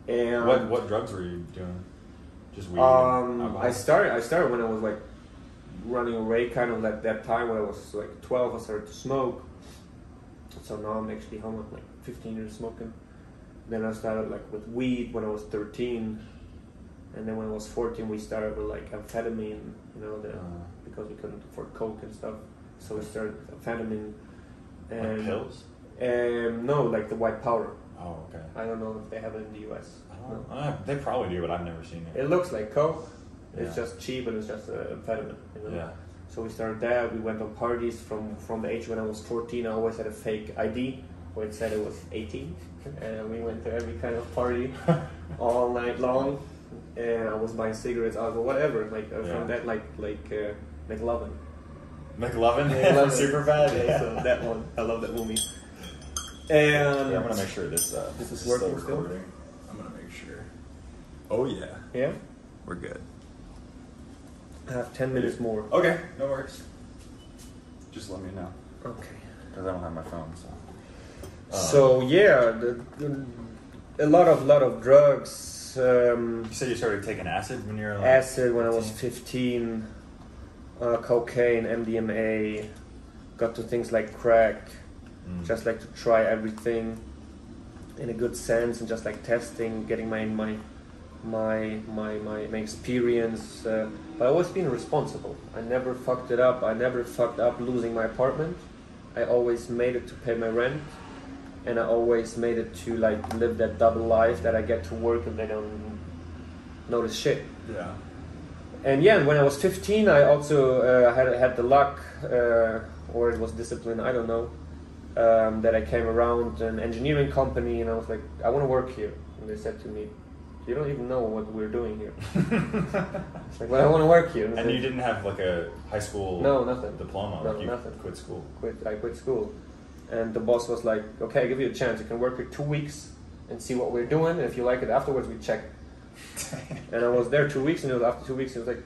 And What what drugs were you doing? Just weed. um. I started I started when I was like running away, kind of at that time when I was like 12. I started to smoke. So now I'm actually home with like 15 years smoking. Then I started like with weed when I was 13, and then when I was 14 we started with like amphetamine, you know, the, Uh, because we couldn't afford coke and stuff. So we started with amphetamine. like And pills. Um, no, like the white powder. Oh, okay. I don't know if they have it in the U.S. I No. don't know. Uh, they probably do, but I've never seen it. It looks like coke. It's just cheap and it's just uh, amphetamine. You know? Yeah. So we started there. We went on parties from from the age when I was 14. I always had a fake ID where it said it was 18, and we went to every kind of party all night long. And I was buying cigarettes, alcohol, whatever. Like uh, Yeah. from that, like like uh, McLovin. McLovin McLovin. from Superbad. Yeah, so that one. I love that movie. And Yeah, I'm gonna make sure this uh, This is still working still? recording. I'm gonna make sure. Oh yeah, yeah, we're good. I have 10 minutes more. Okay, no worries. Just let me know Okay. because I don't have my phone. So. Um, So yeah, the, the, a lot of lot of drugs. Um, you said you started taking acid when you were like acid when I was 15? 15, uh, cocaine, MDMA, got to things like crack, Mm. just like to try everything in a good sense and just like testing, getting my my my my my, my experience. Uh, but I always been responsible. I never fucked it up. I never fucked up losing my apartment. I always made it to pay my rent, and I always made it to like live that double life that I get to work and they don't notice shit. yeah. And yeah, when I was 15, I also uh, had had the luck, uh, or it was discipline, I don't know, um, that I came around an engineering company, and I was like, I want to work here. And they said to me, You don't even know what we're doing here. It's like, Well, I want to work here. and it's you didn't have like a high school No, nothing. diploma. No, like nothing. quit school. quit. I quit school, and the boss was like, "Okay, I give you a chance. You can work here two weeks and see what we're doing. And if you like it afterwards, we check." And I was there two weeks, and it was after two weeks, he was like,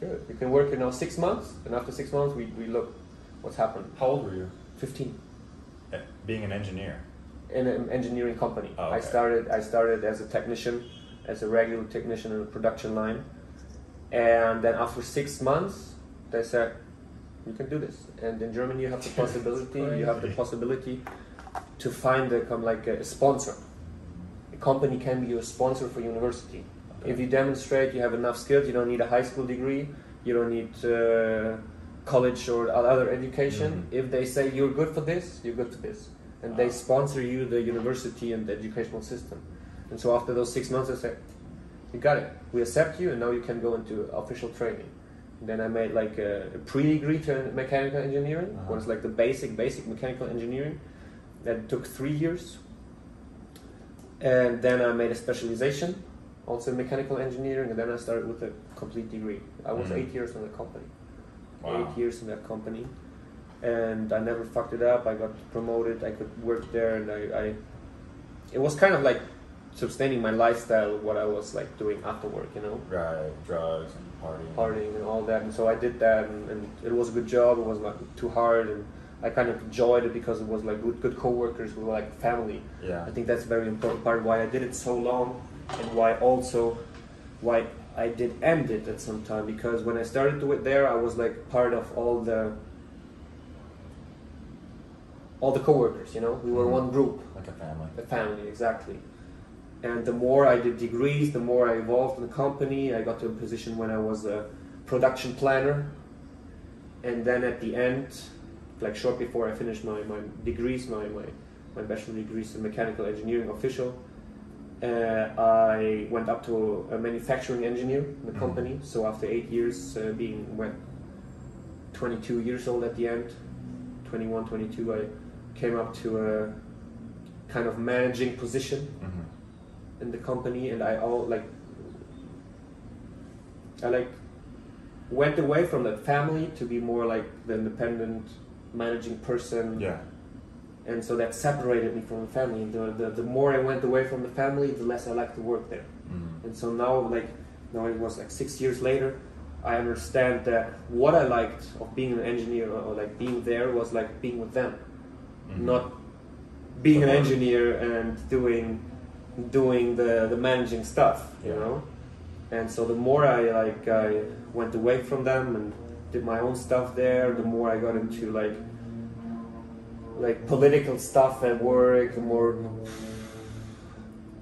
"Good. You can work here now six months, and after six months, we, we look what's happened." How old were you? Fifteen Eh, Being an engineer. in an engineering company. Oh, I started. I started as a technician, as a regular technician in a production line, and then after six months, they said, "You can do this." And in Germany, you have the possibility. you have the possibility to find a like a sponsor. Company can be your sponsor for university. Okay. If you demonstrate you have enough skills, you don't need a high school degree, you don't need uh, college or other education. Mhm. If they say you're good for this, you're good for this, and they sponsor you the university and the educational system. And so after those six months, I said, "You got it. We accept you, and now you can go into official training." Then I made like a, a pre-degree to mechanical engineering, Uh-huh. was like the basic, basic mechanical engineering. That took three years. And then I made a specialization, also in mechanical engineering, and then I started with a complete degree. I was Mhm. eight years in the company. Wow. Eight years in that company. And I never fucked it up. I got promoted. I could work there, and I, I it was kind of like sustaining my lifestyle, what I was like doing after work, you know Right. Drugs and partying. partying and all that. And so I did that, and, and it was a good job. It was not too hard, and I kind of enjoyed it because it was like good, good coworkers. We were like family. Yeah. I think that's a very important part why I did it so long, and why also why I did end it at some time. Because when I started to it there, I was like part of all the all the coworkers. You know, we were Mhm. one group. Like a family. A family, exactly. And the more I did degrees, the more I evolved in the company. I got to a position when I was a production planner. And then at the end, like short before I finished my, my degrees, my, my, my bachelor degrees in mechanical engineering official, uh, I went up to a manufacturing engineer in the Mhm. company. So after eight years uh, being when 22 years old at the end, 21, 22, I came up to a kind of managing position hmm in the company and I all like I like went away from that family to be more like the independent managing person Yeah. and so that separated me from the family the, the, the more I went away from the family the less I liked to work there Mm. and so now like now it was like six years later I understand that what I liked of being an engineer or, or like being there was like being with them Mhm. not being an engineer and doing doing the, the managing stuff, you Yeah. know. And so the more I like I went away from them and did my own stuff there, the more I got into like like political stuff at work, the more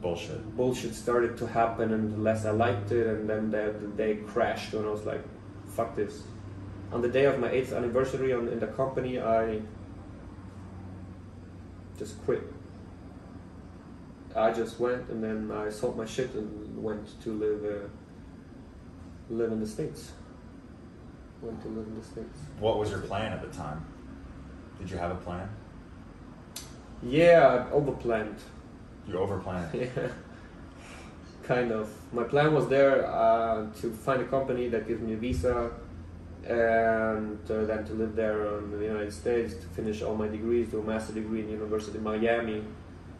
Bullshit. bullshit started to happen and the less I liked it and then the, the day crashed and I was like, fuck this. On the day of my eighth anniversary on, in the company I just quit. I just went and then I sold my shit and went to live uh, live in the States. Went to live in the States. What was your plan at the time? Did you have a plan? Yeah, I overplanned. You overplanned. Yeah, kind of. My plan was there uh, to find a company that gives me a visa and uh, then to live there in the United States to finish all my degrees, do a master degree in University of Miami.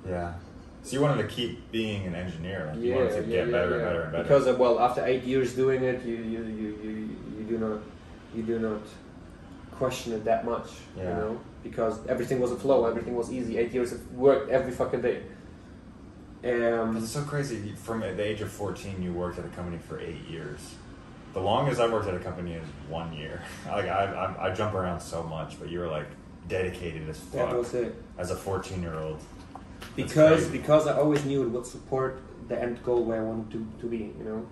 Yeah. So you wanted to keep being an engineer. Like you Yeah, wanted to yeah, get yeah, better and better and better. Because uh, well, after eight years doing it, you you, you, you, you do not you do not question it that much. You know, because everything was a flow, everything was easy. Eight years of work every fucking day. Um, It's so crazy. From the age of 14, you worked at a company for eight years. The longest I've worked at a company is one year. Like I, I, I jump around so much, but you were like dedicated as fuck. that was it. as a 14 year old. because because I always knew it would support the end goal where I wanted to, to be, you know.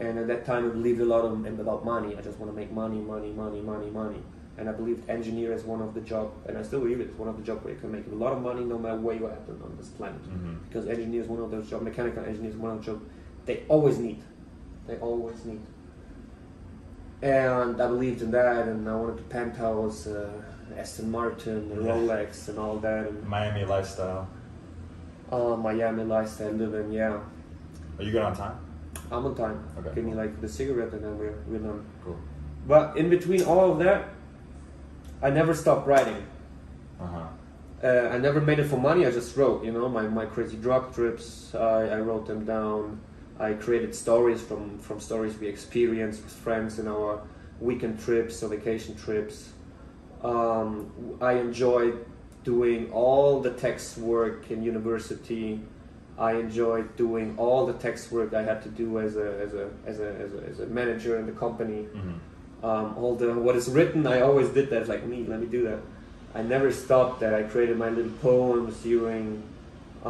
And at that time, I believed a lot of, about money. I just want to make money, money, money, money, money. And I believed engineer is one of the job, and I still believe it's one of the job where you can make a lot of money no matter where you're at on, this planet. Mhm. Because engineer is one of those job, mechanical engineer is one of the job they always need. They always need. And I believed in that, and I wanted the penthouse, uh, Aston Martin, the Yeah. Rolex, and all that. And Miami lifestyle. uh, Miami lifestyle living, yeah. Are you good on time? I'm on time. Okay. Give me like the cigarette and then we're, we're done. Cool. But in between all of that, I never stopped writing. Uh huh. Uh, I never made it for money, I just wrote, you know, my, my crazy drug trips, I, I wrote them down. I created stories from, from stories we experienced with friends in our weekend trips or vacation trips. Um, I enjoyed doing all the text work in university. I enjoyed doing all the text work I had to do as a, as a, as a, as a, as a manager in the company. hmm Um, all the what is written, I always did that. Like me, let me do that. I never stopped that. I created my little poems during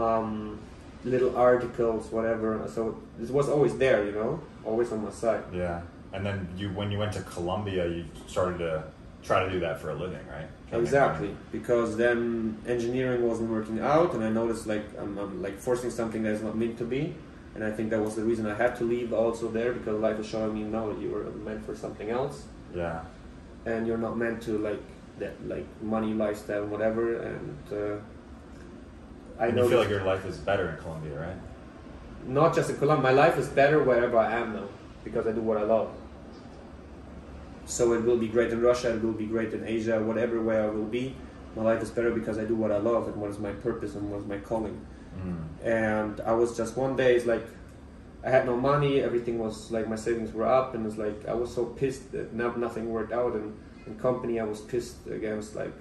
um, little articles, whatever. So it was always there, you know, always on my side. Yeah. And then you, when you went to Colombia, you started to try to do that for a living, right? Try Exactly, because then engineering wasn't working out, and I noticed like I'm, I'm like forcing something that's not meant to be, and I think that was the reason I had to leave also there because life is showing me no, you were meant for something else, Yeah. and you're not meant to like that like money lifestyle whatever, and uh, I and know you feel like your life is better in Colombia, right? not just in Colombia, my life is better wherever I am now because I do what I love. So it will be great in Russia, it will be great in Asia, whatever where I will be. My life is better because I do what I love and what is my purpose and what is my calling. Mm. And I was just one day, it's like I had no money, everything was like my savings were up, and it's like I was so pissed that no, nothing worked out. And in company, I was pissed against like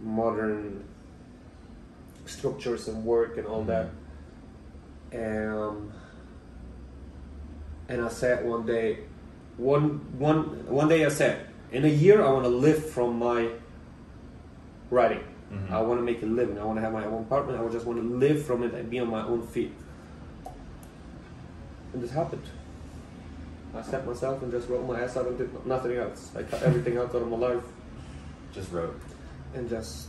modern structures and work and all that. Um, and I said one day, one one one day I said, in a year I want to live from my writing. Mhm. I want to make a living. I want to have my own apartment. I just want to live from it and be on my own feet. And this happened. I set myself and just wrote my ass out and did nothing else. I cut everything out of my life Just wrote. and just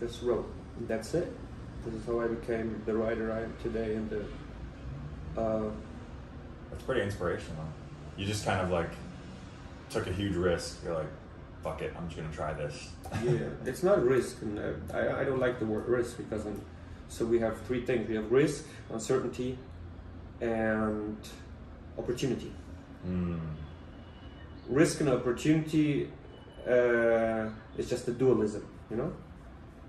just wrote. And that's it. This is how I became the writer I am today. And the uh, That's pretty inspirational. You just kind of like took a huge risk. You're like, fuck it, I'm just gonna try this. yeah, it's not risk, and uh, I, I don't like the word risk because um, so we have three things: we have risk, uncertainty, and opportunity. Mm. Risk and opportunity uh, is just a dualism, you know.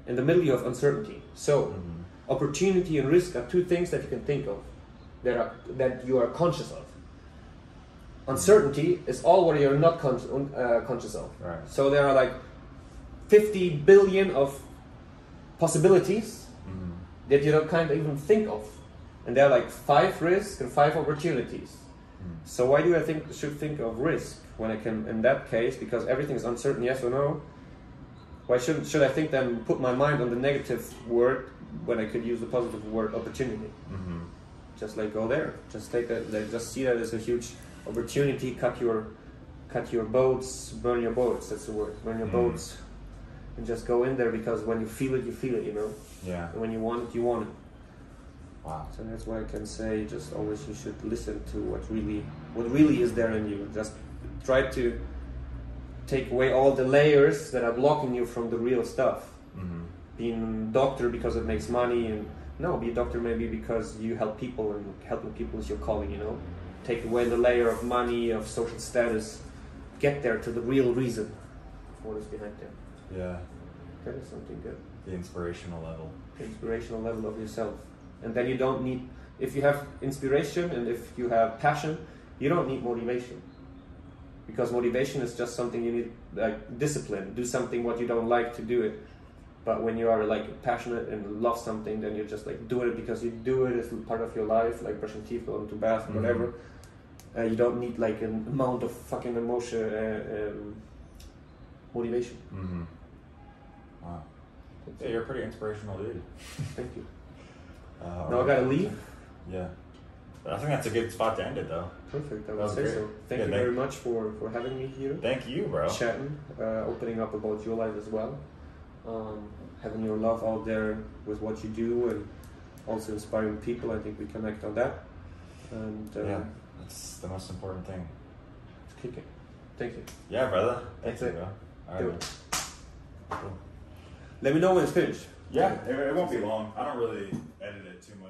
In the middle, you have uncertainty. So, Mhm. opportunity and risk are two things that you can think of that are that you are conscious of. Uncertainty is all what you're not con- uh, conscious of. Right. So there are like 50 billion of possibilities Mhm. that you don't kind of even think of. And there are like five risks and five opportunities. Mm. So why do I think should think of risk when I can in that case because everything is uncertain yes or no? Why should should I think then put my mind on the negative word when I could use the positive word opportunity? Mhm. Just like go there. Just take that. like, Just see that as a huge opportunity. Cut your cut your boats. Burn your boats. That's the word. Burn your Mm. boats. And just go in there because when you feel it, you feel it. You know. Yeah. And when you want it, you want it. Wow. So that's why I can say just always you should listen to what really what really is there in you. Just try to take away all the layers that are blocking you from the real stuff. Mhm. Being doctor because it makes money and no, be a doctor maybe because you help people and helping people is your calling, you know. Take away the layer of money, of social status, get there to the real reason. What is behind there? Yeah. That is something good. The inspirational level. The inspirational level of yourself. And then you don't need, if you have inspiration and if you have passion, you don't need motivation. Because motivation is just something you need, like discipline. Do something what you don't like to do it. But when you are like passionate and love something, then you're just like do it because you do it as part of your life, like brushing teeth, going to bath, Mhm. whatever. Uh, you don't need like an amount of fucking emotion, uh, um, motivation. Mm-hmm. Wow. Yeah, you're a pretty inspirational dude. Thank you. Uh, Now I gotta leave. Yeah. I think that's a good spot to end it, though. Perfect. I That would was say great. so. Thank Yeah, you thank- very much for, for having me here, Thank you, bro. chatting, uh, opening up about your life as well, um, having your love out there with what you do, and also inspiring people. I think we connect on that. And uh, Yeah, that's the most important thing. let's kick it. Thank you. Yeah, brother. Thank That's you, it. bro. All Do right. it. Cool. Let me know when it's finished. Yeah, it, it won't be long. I don't really edit it too much.